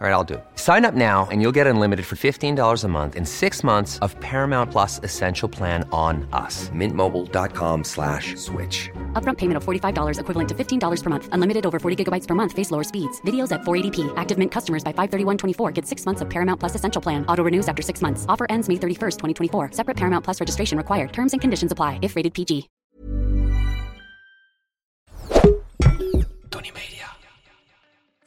All right, I'll do it. Sign up now and you'll get unlimited for $15 a month in six months of Paramount Plus Essential Plan on us. Mintmobile.com slash switch. Upfront payment of $45 equivalent to $15 per month. Unlimited over 40 gigabytes per month. Face lower speeds. Videos at 480p. Active Mint customers by 531.24 get six months of Paramount Plus Essential Plan. Auto renews after six months. Offer ends May 31st, 2024. Separate Paramount Plus registration required. Terms and conditions apply if rated PG. Tony Media.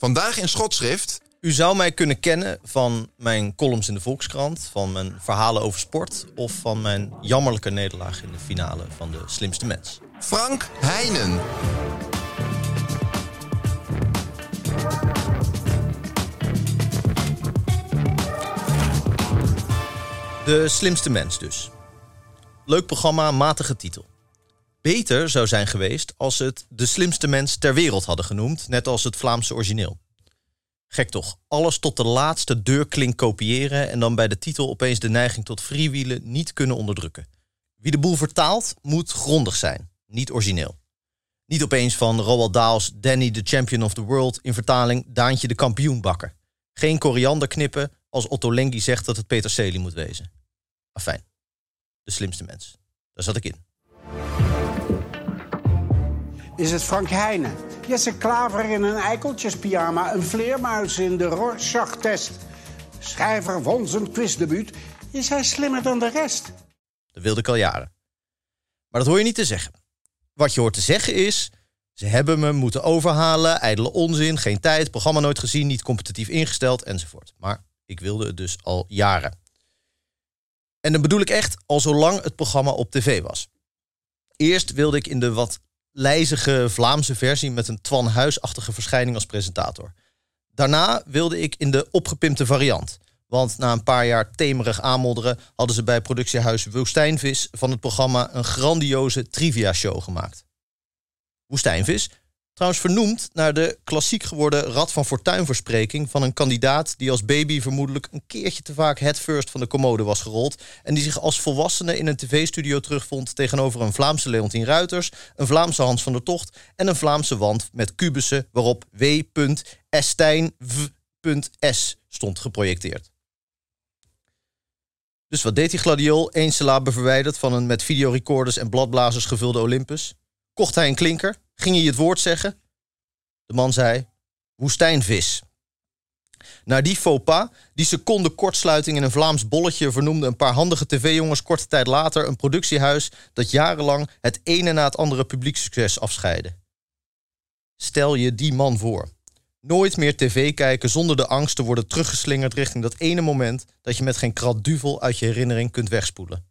Vandaag in schotschrift. U zou mij kunnen kennen van mijn columns in de Volkskrant, van mijn verhalen over sport of van mijn jammerlijke nederlaag in de finale van de slimste mens. Frank Heijnen. De slimste mens dus. Leuk programma, matige titel. Beter zou zijn geweest als ze het de slimste mens ter wereld hadden genoemd, net als het Vlaamse origineel. Gek toch, alles tot de laatste deurklink kopiëren en dan bij de titel opeens de neiging tot freewielen niet kunnen onderdrukken. Wie de boel vertaalt, moet grondig zijn, niet origineel. Niet opeens van Roald Daals Danny the Champion of the World in vertaling Daantje de kampioen bakken. Geen koriander knippen als Otto Lengi zegt dat het Peterselie moet wezen. Afijn, de slimste mens. Daar zat ik in. Is het Frank Heijnen? Jesse Klaver in een eikeltjespyjama, een vleermuis in de Rorschach-test. Schrijver won zijn quizdebuut. Is hij slimmer dan de rest? Dat wilde ik al jaren. Maar dat hoor je niet te zeggen. Wat je hoort te zeggen is... ze hebben me moeten overhalen, ijdele onzin, geen tijd... programma nooit gezien, niet competitief ingesteld, enzovoort. Maar ik wilde het dus al jaren. En dan bedoel ik echt al zolang het programma op tv was. Eerst wilde ik in de wat lijzige Vlaamse versie... met een Twan Huisachtige verschijning als presentator. Daarna wilde ik in de opgepimpte variant... Want na een paar jaar temerig aanmodderen hadden ze bij productiehuis Woestijnvis van het programma een grandioze trivia-show gemaakt. Woestijnvis, trouwens vernoemd naar de klassiek geworden Rad van Fortuin-verspreking van een kandidaat die als baby vermoedelijk een keertje te vaak het first van de commode was gerold en die zich als volwassene in een tv-studio terugvond tegenover een Vlaamse Leontien Ruiters, een Vlaamse Hans van der Tocht en een Vlaamse wand met kubussen waarop W.Estijn.V.S stond geprojecteerd. Dus wat deed die gladiool, één syllabe verwijderd van een met videorecorders en bladblazers gevulde Olympus? Kocht hij een klinker? Ging hij het woord zeggen? De man zei: woestijnvis. Na die faux pas, die seconde kortsluiting in een Vlaams bolletje, vernoemde een paar handige tv-jongens korte tijd later een productiehuis dat jarenlang het ene na het andere publieksucces afscheidde. Stel je die man voor. Nooit meer tv kijken zonder de angst te worden teruggeslingerd richting dat ene moment dat je met geen krat duvel uit je herinnering kunt wegspoelen.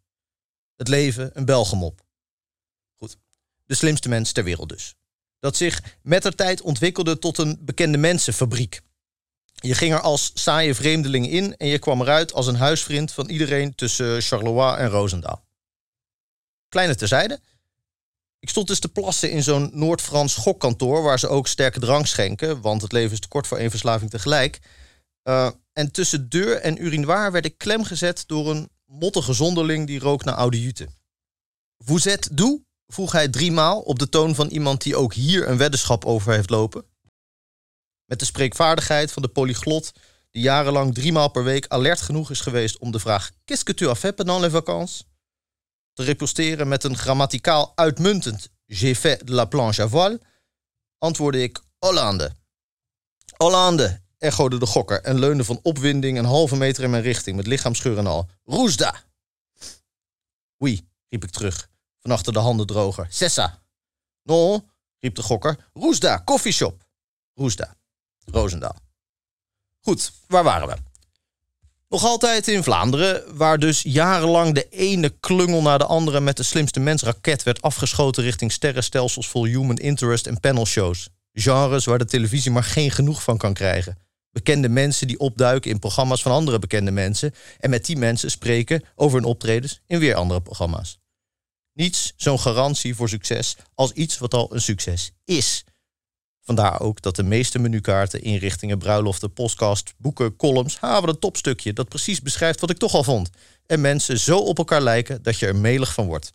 Het leven een Belgemop. De slimste mens ter wereld dus. Dat zich met de tijd ontwikkelde tot een bekende mensenfabriek. Je ging er als saaie vreemdeling in en je kwam eruit als een huisvriend van iedereen tussen Charleroi en Roosendaal. Kleine terzijde. Ik stond dus te plassen in zo'n Noord-Frans gokkantoor... waar ze ook sterke drank schenken... want het leven is te kort voor één verslaving tegelijk. Uh, en tussen deur en urinoir werd ik klemgezet... door een mottige zonderling die rook naar oude jute. Vous êtes doe? Vroeg hij driemaal op de toon van iemand... die ook hier een weddenschap over heeft lopen. Met de spreekvaardigheid van de polyglot... die jarenlang driemaal per week alert genoeg is geweest... om de vraag... Qu'est-ce que tu as fait pendant les vacances? te reposteren met een grammaticaal uitmuntend j'ai fait de la planche à voile, antwoordde ik Hollande. Hollande, echode de gokker en leunde van opwinding een halve meter in mijn richting met lichaamscheur en al. Roesda! Oui, riep ik terug, van achter de handen droger. Sessa! No, riep de gokker. Roesda, koffieshop. Roesda, Roosendaal. Goed, waar waren we? Nog altijd in Vlaanderen, waar dus jarenlang de ene klungel naar de andere met de slimste mensraket werd afgeschoten richting sterrenstelsels vol human interest en panelshows. Genres waar de televisie maar geen genoeg van kan krijgen. Bekende mensen die opduiken in programma's van andere bekende mensen en met die mensen spreken over hun optredens in weer andere programma's. Niets zo'n garantie voor succes als iets wat al een succes is. Vandaar ook dat de meeste menukaarten, inrichtingen, bruiloften, podcast, boeken, columns hebben een topstukje dat precies beschrijft wat ik toch al vond. En mensen zo op elkaar lijken dat je er melig van wordt.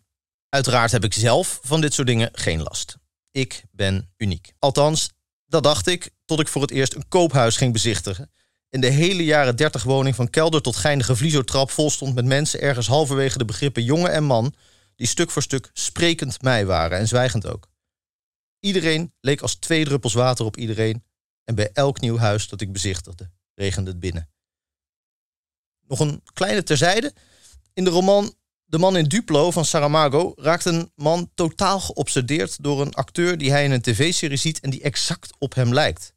Uiteraard heb ik zelf van dit soort dingen geen last. Ik ben uniek. Althans, dat dacht ik tot ik voor het eerst een koophuis ging bezichtigen. In de hele jaren 30 woning van kelder tot geindige vliezotrap vol stond met mensen ergens halverwege de begrippen jongen en man, die stuk voor stuk sprekend mij waren en zwijgend ook. Iedereen leek als twee druppels water op iedereen en bij elk nieuw huis dat ik bezichtigde regende het binnen. Nog een kleine terzijde. In de roman De man in Duplo van Saramago raakt een man totaal geobsedeerd door een acteur die hij in een tv-serie ziet en die exact op hem lijkt.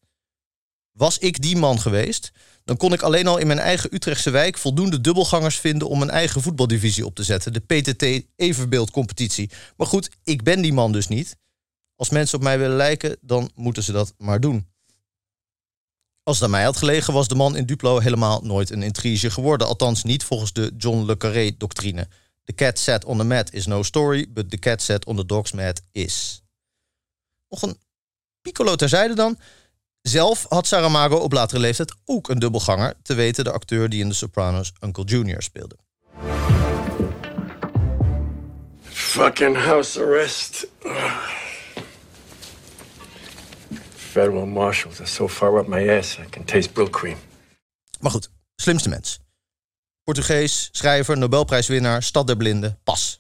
Was ik die man geweest, dan kon ik alleen al in mijn eigen Utrechtse wijk voldoende dubbelgangers vinden om een eigen voetbaldivisie op te zetten, de PTT Evenbeeldcompetitie. Maar goed, ik ben die man dus niet. Als mensen op mij willen lijken, dan moeten ze dat maar doen. Als het aan mij had gelegen, was de man in Duplo helemaal nooit een intrige geworden. Althans niet volgens de John le Carré-doctrine. The cat sat on the mat is no story, but the cat sat on the dog's mat is. Nog een piccolo terzijde dan. Zelf had Saramago op latere leeftijd ook een dubbelganger, te weten de acteur die in The Sopranos Uncle Junior speelde. Fucking house arrest. Federal marshals are so far up my ass I can taste brill cream. Maar goed, slimste mens. Portugees, schrijver, Nobelprijswinnaar, Stad der Blinden, pas.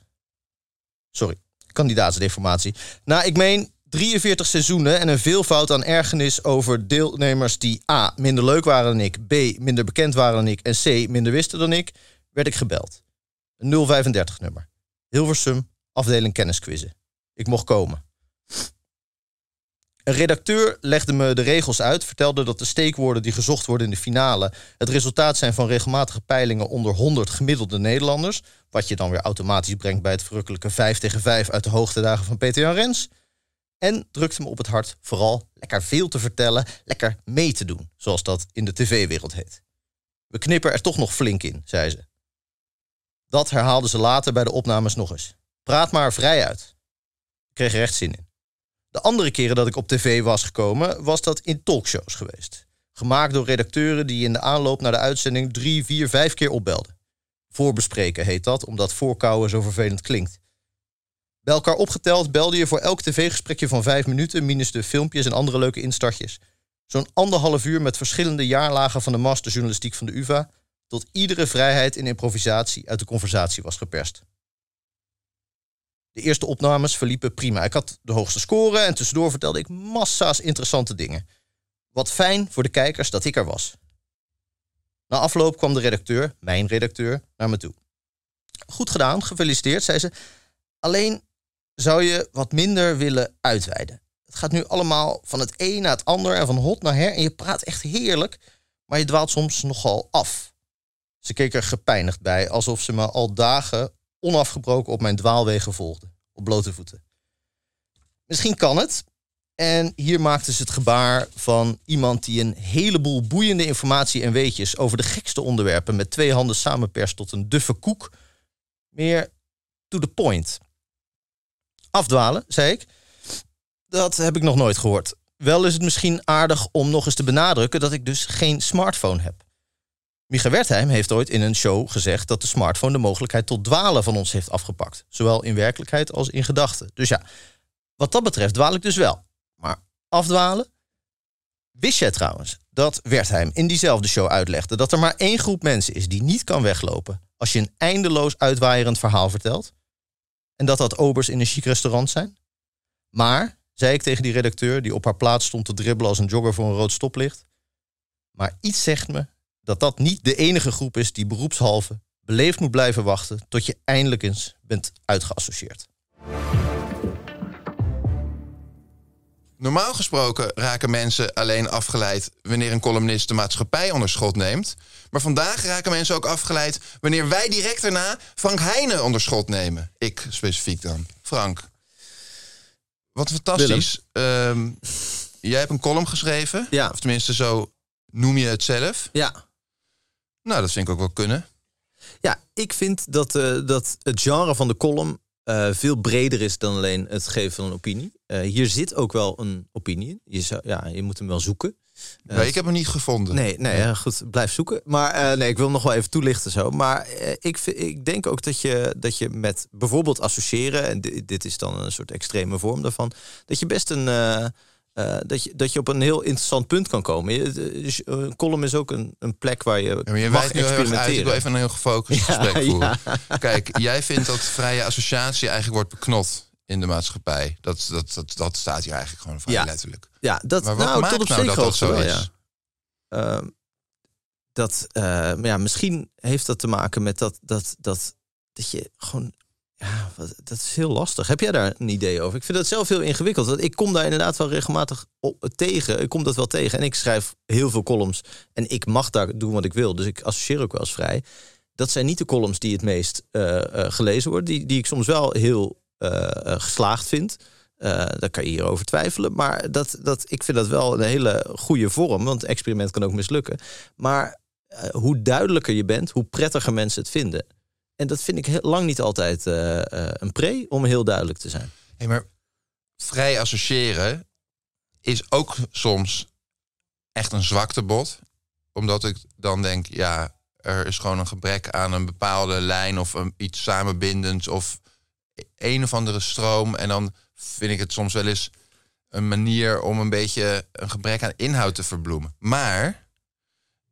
Sorry, kandidaatsdeformatie. Nou, ik meen 43 seizoenen en een veelvoud aan ergernis over deelnemers die A. minder leuk waren dan ik, B. minder bekend waren dan ik en C. minder wisten dan ik, werd ik gebeld. Een 035 nummer. Hilversum, afdeling kennisquizzen. Ik mocht komen. Een redacteur legde me de regels uit, vertelde dat de steekwoorden die gezocht worden in de finale het resultaat zijn van regelmatige peilingen onder 100 gemiddelde Nederlanders, wat je dan weer automatisch brengt bij het verrukkelijke 5 tegen 5 uit de hoogtedagen van Peter Jan Rens. En drukte me op het hart vooral lekker veel te vertellen, lekker mee te doen, zoals dat in de tv-wereld heet. We knippen er toch nog flink in, zei ze. Dat herhaalde ze later bij de opnames nog eens. Praat maar vrij uit. Ik kreeg er echt zin in. De andere keren dat ik op tv was gekomen, was dat in talkshows geweest. Gemaakt door redacteuren die in de aanloop naar de uitzending drie, vier, vijf keer opbelden. Voorbespreken heet dat, omdat voorkouwen zo vervelend klinkt. Bij elkaar opgeteld belde je voor elk tv-gesprekje van vijf minuten, minus de filmpjes en andere leuke instartjes. Zo'n anderhalf uur met verschillende jaarlagen van de masterjournalistiek van de UvA, tot iedere vrijheid in improvisatie uit de conversatie was geperst. De eerste opnames verliepen prima. Ik had de hoogste score en tussendoor vertelde ik massa's interessante dingen. Wat fijn voor de kijkers dat ik er was. Na afloop kwam de redacteur, mijn redacteur, naar me toe. Goed gedaan, gefeliciteerd, zei ze. Alleen zou je wat minder willen uitweiden. Het gaat nu allemaal van het een naar het ander en van hot naar her. En je praat echt heerlijk, maar je dwaalt soms nogal af. Ze keek er gepijnigd bij, alsof ze me al dagen onafgebroken op mijn dwaalwegen volgde, op blote voeten. Misschien kan het. En hier maakte ze het gebaar van iemand die een heleboel boeiende informatie en weetjes over de gekste onderwerpen met twee handen samenperst tot een duffe koek. Meer to the point. Afdwalen, zei ik. Dat heb ik nog nooit gehoord. Wel is het misschien aardig om nog eens te benadrukken dat ik dus geen smartphone heb. Micha Wertheim heeft ooit in een show gezegd dat de smartphone de mogelijkheid tot dwalen van ons heeft afgepakt. Zowel in werkelijkheid als in gedachten. Dus ja, wat dat betreft dwaal ik dus wel. Maar afdwalen? Wist jij trouwens dat Wertheim in diezelfde show uitlegde dat er maar één groep mensen is die niet kan weglopen als je een eindeloos uitwaaierend verhaal vertelt? En dat dat obers in een chic restaurant zijn? Maar, zei ik tegen die redacteur die op haar plaats stond te dribbelen als een jogger voor een rood stoplicht, maar iets zegt me dat dat niet de enige groep is die beroepshalve beleefd moet blijven wachten tot je eindelijk eens bent uitgeassocieerd. Normaal gesproken raken mensen alleen afgeleid wanneer een columnist de maatschappij onder schot neemt. Maar vandaag raken mensen ook afgeleid wanneer wij direct daarna Frank Heijnen onder schot nemen. Ik specifiek dan. Frank. Wat fantastisch. Ehm, jij hebt een column geschreven. Ja. Of tenminste, zo noem je het zelf. Ja. Nou, dat vind ik ook wel kunnen. Ja, ik vind dat, eh, dat het genre van de column eh, veel breder is dan alleen het geven van een opinie. Eh, hier zit ook wel een opinie in. Je, zou, ja, je moet hem wel zoeken. Eh, nee, ik heb hem niet gevonden. Nee, nee ja, goed, blijf zoeken. Maar nee, ik wil hem nog wel even toelichten zo. Maar ik, ik denk ook dat je, dat je met bijvoorbeeld associëren... en di- dit is dan een soort extreme vorm daarvan... dat je best een... eh, eh, dat, je, dat je op een heel interessant punt kan komen. Je, de- een column is ook een, een plek waar je, Ja, maar je mag wijdt nu heel erg uit. Ik experimenteren. wil even een heel gefocust Ja, gesprek voeren. ja. Kijk, jij vindt dat vrije associatie eigenlijk wordt beknot in de maatschappij. Dat, dat, dat, dat staat hier eigenlijk gewoon vrij Ja. letterlijk. Ja, dat, Maar wat nou, maakt tot op nou dat dat zo wel, is? Ehm, dat, eh, maar ja, misschien heeft dat te maken met dat, dat, dat, dat je gewoon. Wat, dat is heel lastig. Heb jij daar een idee over? Ik vind dat zelf heel ingewikkeld. Want ik kom daar inderdaad wel regelmatig op, tegen. Ik kom dat wel tegen. En ik schrijf heel veel columns. En ik mag daar doen wat ik wil. Dus ik associeer ook wel eens vrij. Dat zijn niet de columns die het meest eh, eh, gelezen worden. Die, die ik soms wel heel eh, eh, geslaagd vind. Eh daar kan je hierover twijfelen. Maar dat, dat, ik vind dat wel een hele goede vorm. Want het experiment kan ook mislukken. Maar eh, hoe duidelijker je bent, hoe prettiger mensen het vinden. En dat vind ik heel lang niet altijd eh, eh, een pre, om heel duidelijk te zijn. Hey, maar vrij associëren is ook soms echt een zwaktebod. Omdat ik dan denk, ja, er is gewoon een gebrek aan een bepaalde lijn of een, iets samenbindends of een of andere stroom. En dan vind ik het soms wel eens een manier om een beetje een gebrek aan inhoud te verbloemen. Maar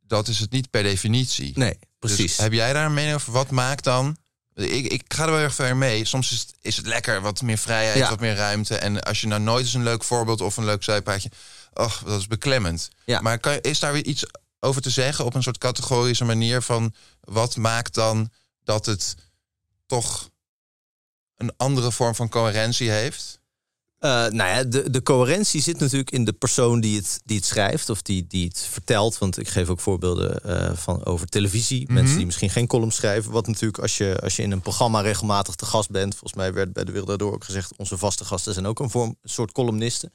dat is het niet per definitie. Nee, Dus precies. heb jij daar een mening over? Wat maakt dan... Ik, ik ga er wel erg ver mee. Soms is het, is het lekker, wat meer vrijheid, Ja. wat meer ruimte. En als je nou nooit eens een leuk voorbeeld of een leuk zijpaadje... Och, dat is beklemmend. Ja. Maar kan, is daar weer iets over te zeggen op een soort categorische manier van... wat maakt dan dat het toch een andere vorm van coherentie heeft? Eh, nou ja, de, de coherentie zit natuurlijk in de persoon die het, die het schrijft of die, die het vertelt. Want ik geef ook voorbeelden eh, van, over televisie. Mensen die misschien geen column schrijven. Wat natuurlijk als je, als je in een programma regelmatig te gast bent. Volgens mij werd bij de Wereld Daardoor ook gezegd... onze vaste gasten zijn ook een vorm, een soort columnisten.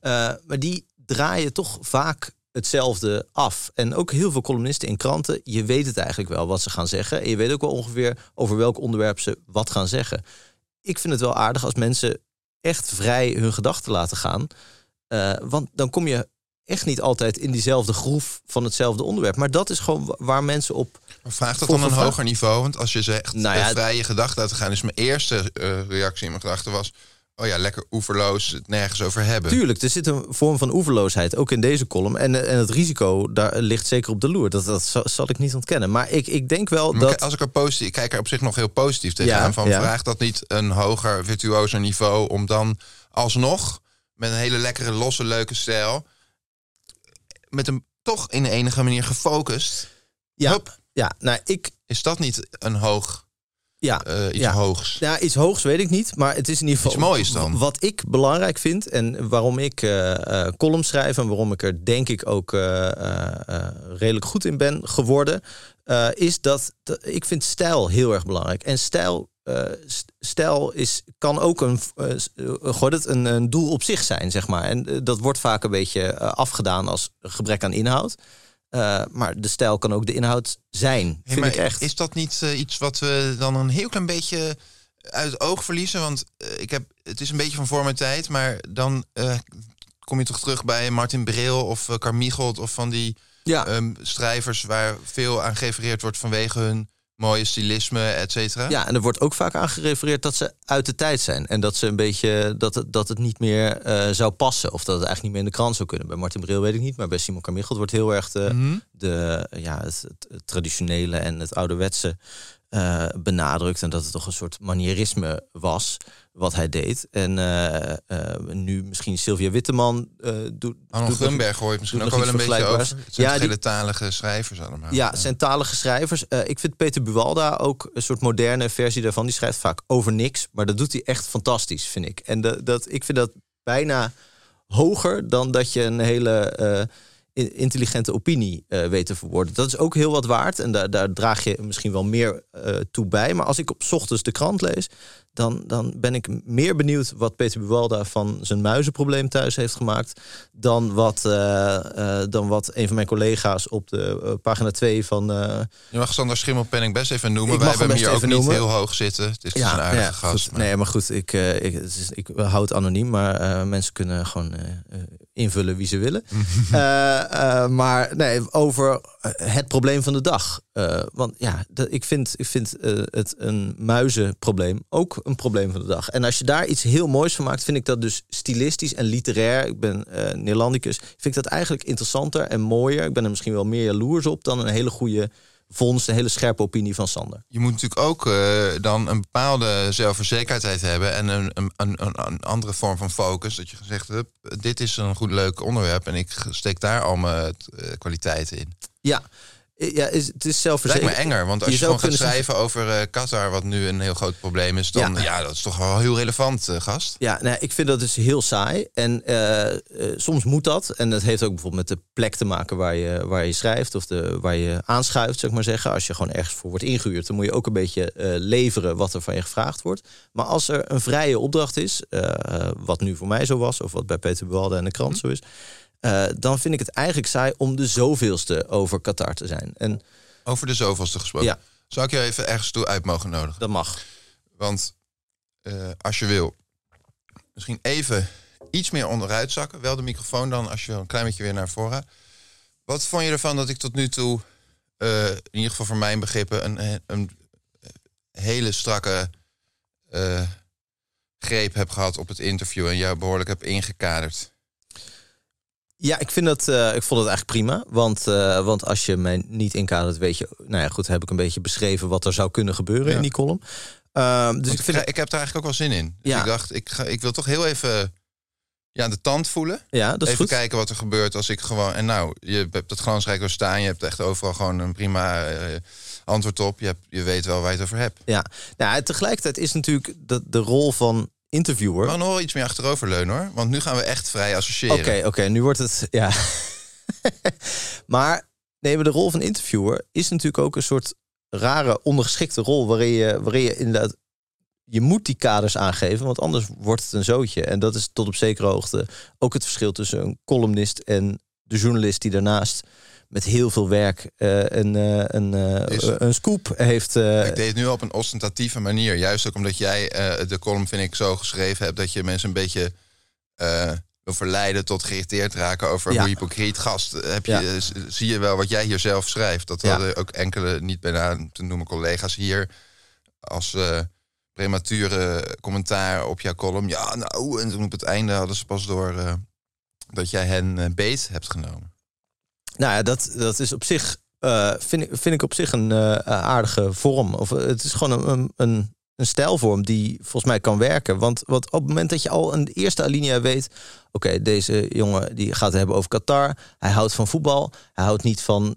Eh, maar die draaien toch vaak hetzelfde af. En ook heel veel columnisten in kranten. Je weet het eigenlijk wel wat ze gaan zeggen. En je weet ook wel ongeveer over welk onderwerp ze wat gaan zeggen. Ik vind het wel aardig als mensen echt vrij hun gedachten laten gaan. Eh, want dan kom je echt niet altijd in diezelfde groef van hetzelfde onderwerp. Maar dat is gewoon wa- waar mensen op. Maar vraagt dat dan een hoger niveau? Want als je zegt Nou ja, vrije gedachten laten gaan... is mijn eerste eh, reactie in mijn gedachten was... oh ja, lekker oeverloos, het nergens over hebben. Tuurlijk, er zit een vorm van oeverloosheid ook in deze column. En, eh, en het risico daar ligt zeker op de loer. Dat, dat zal, ik niet ontkennen. Maar ik, ik denk wel Maar dat. als ik er positief, ik kijk er op zich nog heel positief tegenaan. Ja, van ja. vraagt dat niet een hoger, virtuozer niveau om dan alsnog met een hele lekkere, losse, leuke stijl, met een toch in enige manier gefocust, ja, hup. ja, nou, ik. is dat niet een hoog, Ja, eh, iets ja. hoogs? Ja, iets hoogs weet ik niet, maar het is in ieder geval Iets moois dan. Wat ik belangrijk vind en waarom ik eh columns schrijf en waarom ik er denk ik ook redelijk goed in ben geworden, is dat, ik vind stijl heel erg belangrijk. En stijl, st- stijl is, kan ook een, het een, een doel op zich zijn, zeg maar. En dat wordt vaak een beetje afgedaan als gebrek aan inhoud. Eh, maar de stijl kan ook de inhoud zijn, Hey, vind maar ik echt. Is dat niet eh, iets wat we dan een heel klein beetje uit het oog verliezen? Want eh, ik heb, het is een beetje van voor mijn tijd, maar dan kom je toch terug bij Martin Bril of uh, Carmichelt of van die ja. ehm, schrijvers waar veel aan gerefereerd wordt vanwege hun mooie stilisme, et cetera. Ja, en er wordt ook vaak aan gerefereerd dat ze uit de tijd zijn. En dat ze een beetje dat het, dat het niet meer eh, zou passen. Of dat het eigenlijk niet meer in de krant zou kunnen. Bij Martin Bril weet ik niet, maar bij Simon Carmichelt wordt heel erg de, Mhm. de, ja, het traditionele en het ouderwetse eh, benadrukt. En dat het toch een soort manierisme was wat hij deed. En eh, eh, nu misschien Sylvia Witteman doet. Arno doet nog- Grunberg hoor je misschien ook wel een beetje over. Het zijn Ja, die- talige schrijvers allemaal. Ja, het zijn talige schrijvers. Ik vind Peter Buwalda ook een soort moderne versie daarvan. Die schrijft vaak over niks, maar dat doet hij echt fantastisch, vind ik. En dat, ik vind dat bijna hoger dan dat je een hele intelligente opinie eh, weet te verwoorden. Dat is ook heel wat waard en daar, daar draag je misschien wel meer eh, toe bij. Maar als ik op ochtends de krant lees, dan, dan ben ik meer benieuwd wat Peter Buwalda van zijn muizenprobleem thuis heeft gemaakt. Dan wat, eh, dan wat een van mijn collega's op de pagina 2 van. Je mag Sander Schimmelpenning best even noemen. Wij hebben hem hier ook even niet noemen. heel hoog zitten. Het is dus een aardige gast. goed. maar- Nee, maar goed, ik, ik, het is, ik hou het anoniem, maar mensen kunnen gewoon invullen wie ze willen. Eh, eh, maar nee, over eh, het probleem van de dag. Want ja, ik vind, ik vind het een muizenprobleem ook een probleem van de dag. En als je daar iets heel moois van maakt, vind ik dat dus stilistisch en literair. Ik ben Neerlandicus. Vind ik dat eigenlijk interessanter en mooier. Ik ben er misschien wel meer jaloers op dan een hele goede vondst, een hele scherpe opinie van Sander. Je moet natuurlijk ook eh, dan een bepaalde zelfverzekerdheid hebben en een, een, een, een- een andere vorm van focus. Dat je gezegd hebt, dit is een goed leuk onderwerp en ik steek daar al mijn eh, kwaliteiten in. Ja, ja is, het is Het lijkt zelfverzekerd. me enger, want als je, gewoon gaat schrijven over eh, Qatar, wat nu een heel groot probleem is, dan Ja. ja, dat is toch wel heel relevant, eh, gast. Ja, nou, ik vind dat dus heel saai. En eh, soms moet dat. En dat heeft ook bijvoorbeeld met de plek te maken waar je, waar je schrijft. Of de, waar je aanschuift, zou ik maar zeggen. Als je gewoon ergens voor wordt ingehuurd, dan moet je ook een beetje leveren wat er van je gevraagd wordt. Maar als er een vrije opdracht is, wat nu voor mij zo was, of wat bij Peter Bewalde en de krant zo is. Eh, dan vind ik het eigenlijk saai om de zoveelste over Qatar te zijn. En Over de zoveelste gesproken. Ja. Zou ik je even ergens toe uit mogen nodigen? dat mag. Want eh, als je wil, misschien even iets meer onderuit zakken. Wel de microfoon dan, als je wil, een klein beetje weer naar voren. Wat vond je ervan dat ik tot nu toe, eh, in ieder geval voor mijn begrippen, een, een hele strakke greep heb gehad op het interview en jou behoorlijk heb ingekaderd? Ja, ik vind dat. eh, ik vond het eigenlijk prima. Want, eh, want als je mij niet inkadert, weet je. Nou ja, goed, heb ik een beetje beschreven wat er zou kunnen gebeuren Ja. in die column. Ehm, dus ik vind. ik, ik heb daar eigenlijk ook wel zin in. Dus Ja. ik dacht, ik, ga, ik wil toch heel even ja, de tand voelen. ja, dat is Even goed. kijken wat er gebeurt als ik gewoon... En nou, je hebt het glansrijk staan. Je hebt echt overal gewoon een prima eh, antwoord op. Je, hebt, je weet wel waar je het over hebt. Ja, nou, tegelijkertijd is natuurlijk de, de rol van interviewer. Maar nog wel iets meer achterover leunen hoor. Want nu gaan we echt vrij associëren. Oké, oké, nu wordt het. Ja. maar maar de rol van interviewer is natuurlijk ook een soort rare ondergeschikte rol waarin je, waarin je inderdaad. Je moet die kaders aangeven, want anders wordt het een zootje. En dat is tot op zekere hoogte ook het verschil tussen een columnist en de journalist die daarnaast met heel veel werk eh, een, eh, een, eh, een scoop heeft. Ik deed het nu op een ostentatieve manier. Juist ook omdat jij de column, vind ik, zo geschreven hebt... dat je mensen een beetje wil verleiden tot geïrriteerd raken... over Ja. hoe hypocriet gast. Heb je, Ja. Zie je wel wat jij hier zelf schrijft? Dat Ja. hadden ook enkele, niet bijna te noemen collega's hier... als premature commentaar op jouw column. Ja, nou, en toen op het einde hadden ze pas door... dat jij hen beet hebt genomen. Nou ja, dat, dat is op zich, eh, vind, ik, vind ik op zich een eh, aardige vorm. Of, eh, het is gewoon een, een, een stijlvorm die volgens mij kan werken. Want, want op het moment dat je al de eerste alinea weet... oké, deze jongen die gaat het hebben over Qatar. Hij houdt van voetbal. Hij houdt niet van...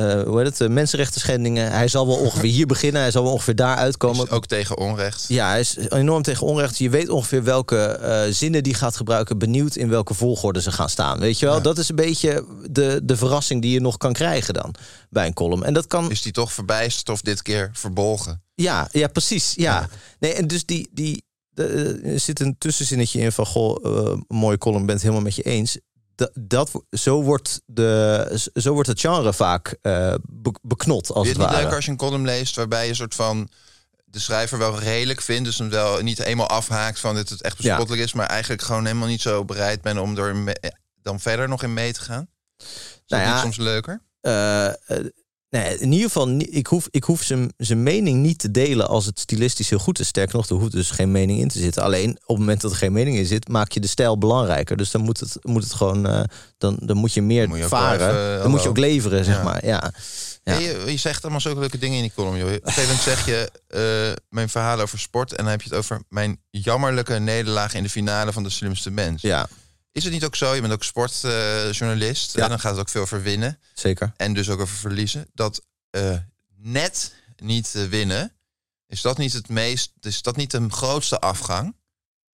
eh, hoe heet het? eh, mensenrechten schendingen. Hij zal wel ongeveer hier beginnen. Hij zal wel ongeveer daar uitkomen. Is ook tegen onrecht. Ja, hij is enorm tegen onrecht. Je weet ongeveer welke eh, zinnen die gaat gebruiken. Benieuwd in welke volgorde ze gaan staan. Weet je wel? Dat is een beetje de, de verrassing die je nog kan krijgen dan bij een column. En dat kan. Is die toch verbijsterd of dit keer verbolgen? Ja, ja precies. Ja. Nee, en dus die. die er zit een tussenzinnetje in van. Goh, een mooie column, ben het helemaal met je eens. Dat, dat, zo, wordt de, zo wordt het genre vaak eh, be- beknot, als Vind het niet leuk als je een column leest waarbij je een soort van de schrijver wel redelijk vindt, dus hem wel niet helemaal afhaakt van dit het echt Ja. bespottelijk is, maar eigenlijk gewoon helemaal niet zo bereid bent om er dan verder nog in mee te gaan? Is dat Nou ja, soms leuker? Eh, eh, nee, in ieder geval, ik hoef, ik hoef zijn, zijn mening niet te delen als het stilistisch heel goed is. Sterker nog, er hoeft dus geen mening in te zitten. Alleen op het moment dat er geen mening in zit, maak je de stijl belangrijker. Dus dan moet het, moet het gewoon, eh, dan, dan moet je meer moet je varen. even, dan moet je ook leveren, zeg maar. Ja. Ja. Hey, je, je zegt allemaal zulke leuke dingen in die column, joh. Op een gegeven moment zeg je eh, mijn verhaal over sport en dan heb je het over mijn jammerlijke nederlaag in de finale van de slimste mens. ja, Is het niet ook zo? Je bent ook sportjournalist Ja. en dan gaat het ook veel over winnen. zeker. en dus ook over verliezen, dat eh, net niet eh, winnen, is dat niet het meest, is dat niet de grootste afgang?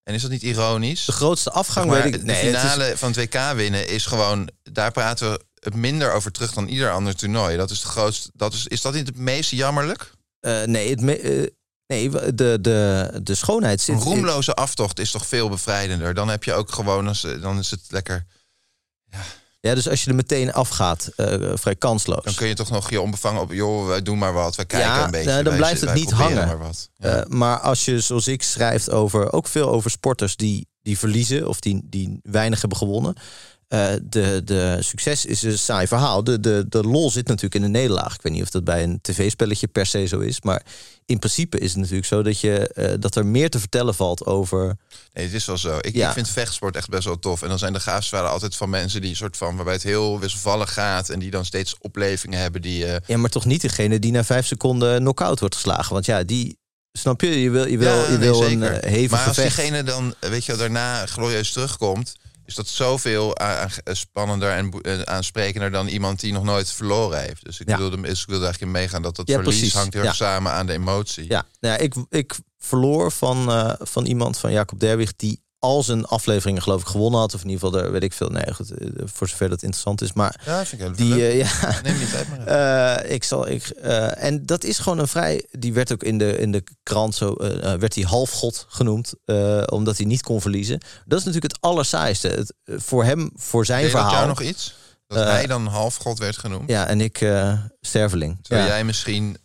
En is dat niet ironisch? De grootste afgang maar, weet ik De nee, het is- finale van het WK winnen is gewoon... Daar praten we het minder over terug dan ieder ander toernooi. Dat is de grootste... Dat is, is dat niet het meest jammerlijk? eh, nee, het me- eh, nee, de, de, de schoonheid zit... Een roemloze aftocht is toch veel bevrijdender. Dan heb je ook gewoon... Als, dan is het lekker... Ja, dus als je er meteen afgaat, eh, vrij kansloos. Dan kun je toch nog je onbevangen op... joh, wij doen maar wat, wij kijken Ja, een beetje. nou, dan wij- blijft het niet hangen. Maar wat. Ja. Eh, maar als je, zoals ik, schrijft over, ook veel over sporters die, die verliezen of die, die weinig hebben gewonnen. Eh, de, de succes is een saai verhaal. De, de, de lol zit natuurlijk in de nederlaag. Ik weet niet of dat bij een tv-spelletje per se zo is. Maar in principe is het natuurlijk zo dat, je, eh, dat er meer te vertellen valt over. Nee, het is wel zo. Ik, Ja. ik vind vechtsport echt best wel tof. En dan zijn de verhalen altijd van mensen die soort van... waarbij het heel wisselvallig gaat... en die dan steeds oplevingen hebben die... eh, Ja, maar toch niet degene die na vijf seconden knock-out wordt geslagen. Want ja, die. Snap je? Je wil, je wil, Ja, je nee, wil een zeker. eh, hevig Maar als gevecht. diegene dan, weet je, daarna glorieus terugkomt, is dat zoveel spannender en eh, aansprekender dan iemand die nog nooit verloren heeft. Dus ik Ja. wilde, dus ik wilde eigenlijk in meegaan dat dat Ja, verlies precies. hangt heel erg Ja. samen aan de emotie. Ja, nou ja ik, ik verloor van, eh, van iemand, van Jacob Derwig, die al zijn afleveringen geloof ik gewonnen had. Of in ieder geval, daar weet ik veel. Nee, goed, eh, voor zover dat interessant is. Maar Ja, vind ik heel die, leuk. eh, ja, Neem die tijd maar. eh, ik zal, ik, en dat is gewoon een vrij. Die werd ook in de, in de krant zo. werd hij halfgod genoemd. omdat hij niet kon verliezen. Dat is natuurlijk het allersaaiste. Het, voor hem, voor zijn Deed verhaal. jou nog iets? Dat hij dan halfgod werd genoemd? Ja, en ik sterveling. Ja. jij misschien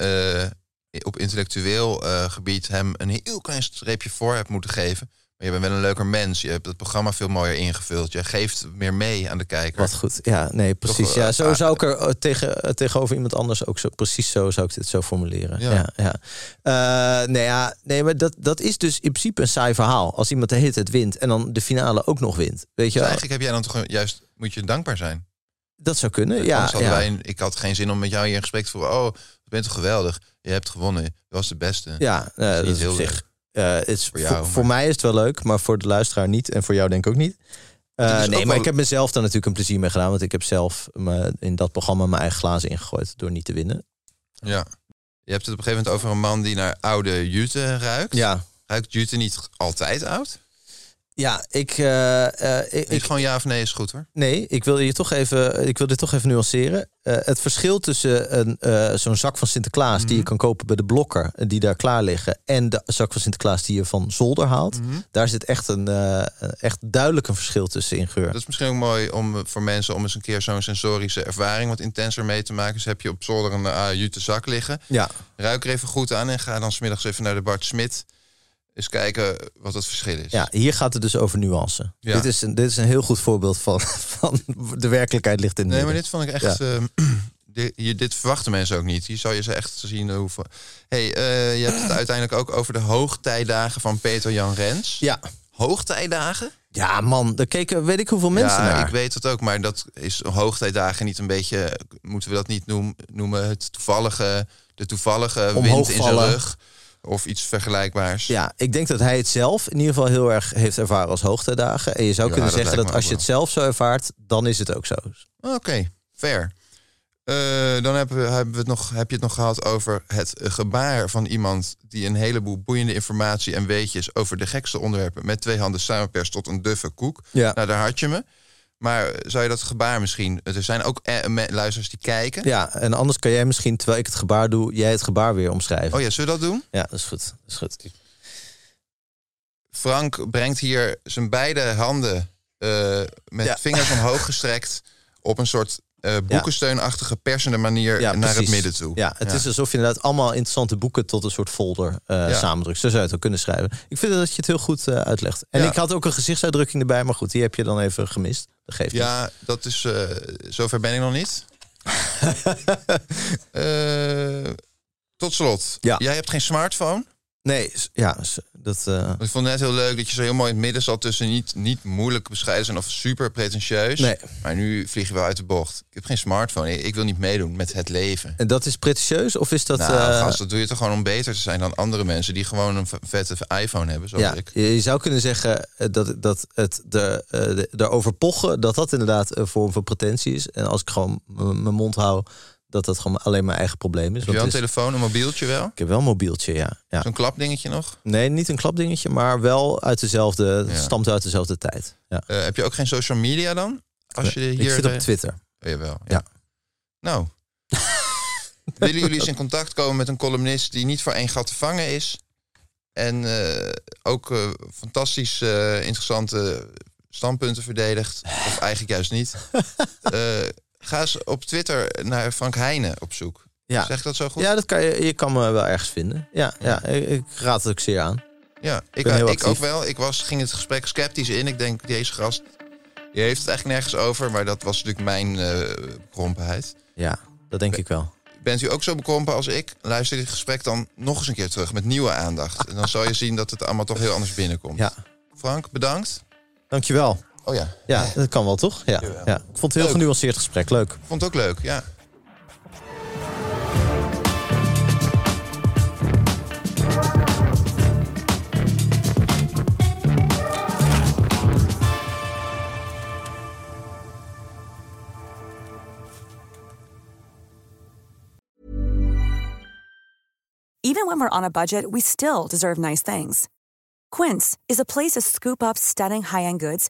op intellectueel gebied hem een heel klein streepje voor hebt moeten geven. Maar je bent wel een leuker mens. Je hebt het programma veel mooier ingevuld. Je geeft meer mee aan de kijker. Wat goed. Ja, nee, precies. Toch, ja, eh, zo ah, zou ik er eh, tegen, eh, tegenover iemand anders ook zo precies zo zou ik dit zo formuleren. Ja, Ja. ja. Eh, nee, ja, nee, maar dat, dat is dus in principe een saai verhaal. Als iemand de hele tijd wint en dan de finale ook nog wint. Weet je, Dus eigenlijk heb jij dan toch juist moet je dankbaar zijn. dat zou kunnen. Ja, wij ik had geen zin om met jou hier in gesprek te voeren. Oh, je bent toch geweldig. Je hebt gewonnen. Je was de beste. ja eh, dat is heel zich. Eh, is Voor jou, mij is het wel leuk, maar voor de luisteraar niet. En voor jou denk ik ook niet. Eh, nee, ook maar wel- ik heb mezelf daar natuurlijk een plezier mee gedaan. Want ik heb zelf me, in dat programma mijn eigen glazen ingegooid door niet te winnen. Ja. Je hebt het op een gegeven moment over een man die naar oude jute ruikt. Ja, Ruikt jute niet altijd oud? Ja ik, eh, eh, ik, gewoon ja of nee is goed hoor. Nee, ik wil je toch even, ik wil dit toch even nuanceren. Eh, het verschil tussen een, zo'n zak van Sinterklaas Mhm. die je kan kopen bij de blokker, die daar klaar liggen, en de zak van Sinterklaas die je van zolder haalt, Mhm. daar zit echt een echt duidelijk een verschil tussen in geur. Dat is misschien ook mooi om voor mensen om eens een keer zo'n sensorische ervaring wat intenser mee te maken. Dus heb je op zolder een uh, jute zak liggen. Ja, Ruik er even goed aan en ga dan smiddags even naar de Bart Smit. Eens kijken wat het verschil is. ja, hier gaat het dus over nuance. Ja. Dit, is een, dit is een heel goed voorbeeld van, van de werkelijkheid ligt in het Nee, maar dit vond ik echt. dit, hier, dit verwachten mensen ook niet. Hier zou je ze echt zien hoeveel. hey, eh, je hebt het uiteindelijk ook over de hoogtijdagen van Peter Jan Rens. Ja. Hoogtijdagen? ja, man, daar keken weet ik hoeveel mensen ja, naar. ik weet het ook, maar dat is hoogtijdagen niet een beetje. Moeten we dat niet noem- noemen? Het toevallige, de toevallige wind in zijn rug. Of iets vergelijkbaars. Ja, ik denk dat hij het zelf in ieder geval heel erg heeft ervaren als hoogtijdagen. En je zou Ja, kunnen dat zeggen dat als je het zelf zo ervaart, dan is het ook zo. Oké, fair. Eh, dan hebben we, hebben we het nog, heb je het nog gehad over het gebaar van iemand die een heleboel boeiende informatie en weetjes over de gekste onderwerpen met twee handen samenperst tot een duffe koek. Ja. Nou, daar had je me. Maar zou je dat gebaar misschien... Er zijn ook eh, luisteraars die kijken. Ja, en anders kan jij misschien, terwijl ik het gebaar doe, jij het gebaar weer omschrijven. Oh ja, zullen we dat doen? Ja, dat is goed. Dat is goed. Frank brengt hier zijn beide handen eh, met Ja. vingers omhoog gestrekt... op een soort eh, boekensteunachtige, persende manier Ja, naar het midden toe. Ja, het is alsof je inderdaad allemaal interessante boeken tot een soort folder Ja. samendrukt. Zo zou je het ook kunnen schrijven. Ik vind dat je het heel goed uitlegt. En ik had ook een gezichtsuitdrukking erbij, maar goed, die heb je dan even gemist. Dat geeft niet. Ja, dat is. eh, zover ben ik nog niet. Eh, tot slot. Ja. Jij hebt geen smartphone. Nee, ja, dat... eh, Ik vond het net heel leuk dat je zo heel mooi in het midden zat tussen niet, niet moeilijk bescheiden zijn of super pretentieus. Nee. Maar nu vlieg je wel uit de bocht. Ik heb geen smartphone. Ik, wil niet meedoen met het leven. en dat is pretentieus of is dat... nou, eh, gast, dat doe je toch gewoon om beter te zijn dan andere mensen die gewoon een vette iPhone hebben, zoals ja, ik. je zou kunnen zeggen eh, dat, dat het de, de, erover pochen, dat dat inderdaad een vorm van pretentie is. En als ik gewoon mijn mond hou, dat dat gewoon alleen mijn eigen probleem is. Heb je wel een is- telefoon, een mobieltje wel? ik heb wel een mobieltje, ja. ja. Zo'n klapdingetje nog? Nee, niet een klapdingetje, maar wel uit dezelfde, Ja. stamt uit dezelfde tijd. Ja. Eh, heb je ook geen social media dan? Als je hier, ik zit op Twitter. Oh, jawel, ja. Ja. Nou, willen jullie eens in contact komen met een columnist die niet voor één gat te vangen is? En eh, ook eh, fantastisch interessante standpunten verdedigt. Of eigenlijk juist niet. Ga eens op Twitter naar Frank Heijnen op zoek. Ja. Zeg ik dat zo goed? Ja, dat kan je, je kan me wel ergens vinden. Ja, ja ik, ik raad het ook zeer aan. Ja, ik, ben ik ook wel. Ik was, ging het gesprek sceptisch in. Ik denk, deze gast die heeft het eigenlijk nergens over. Maar dat was natuurlijk mijn eh bekrompenheid. Ja, dat denk ik wel. Bent u ook zo bekrompen als ik? Luister dit gesprek dan nog eens een keer terug met nieuwe aandacht. En dan zal je zien dat het allemaal toch heel anders binnenkomt. Ja, Frank, bedankt. dankjewel. Oh ja, Ja, dat kan wel, toch? Ja, ja. Ik vond het heel Leuk. genuanceerd gesprek. Leuk. vond het ook leuk. Ja. Even when we're on a budget, we still deserve nice things. Quince is a place to scoop up stunning high-end goods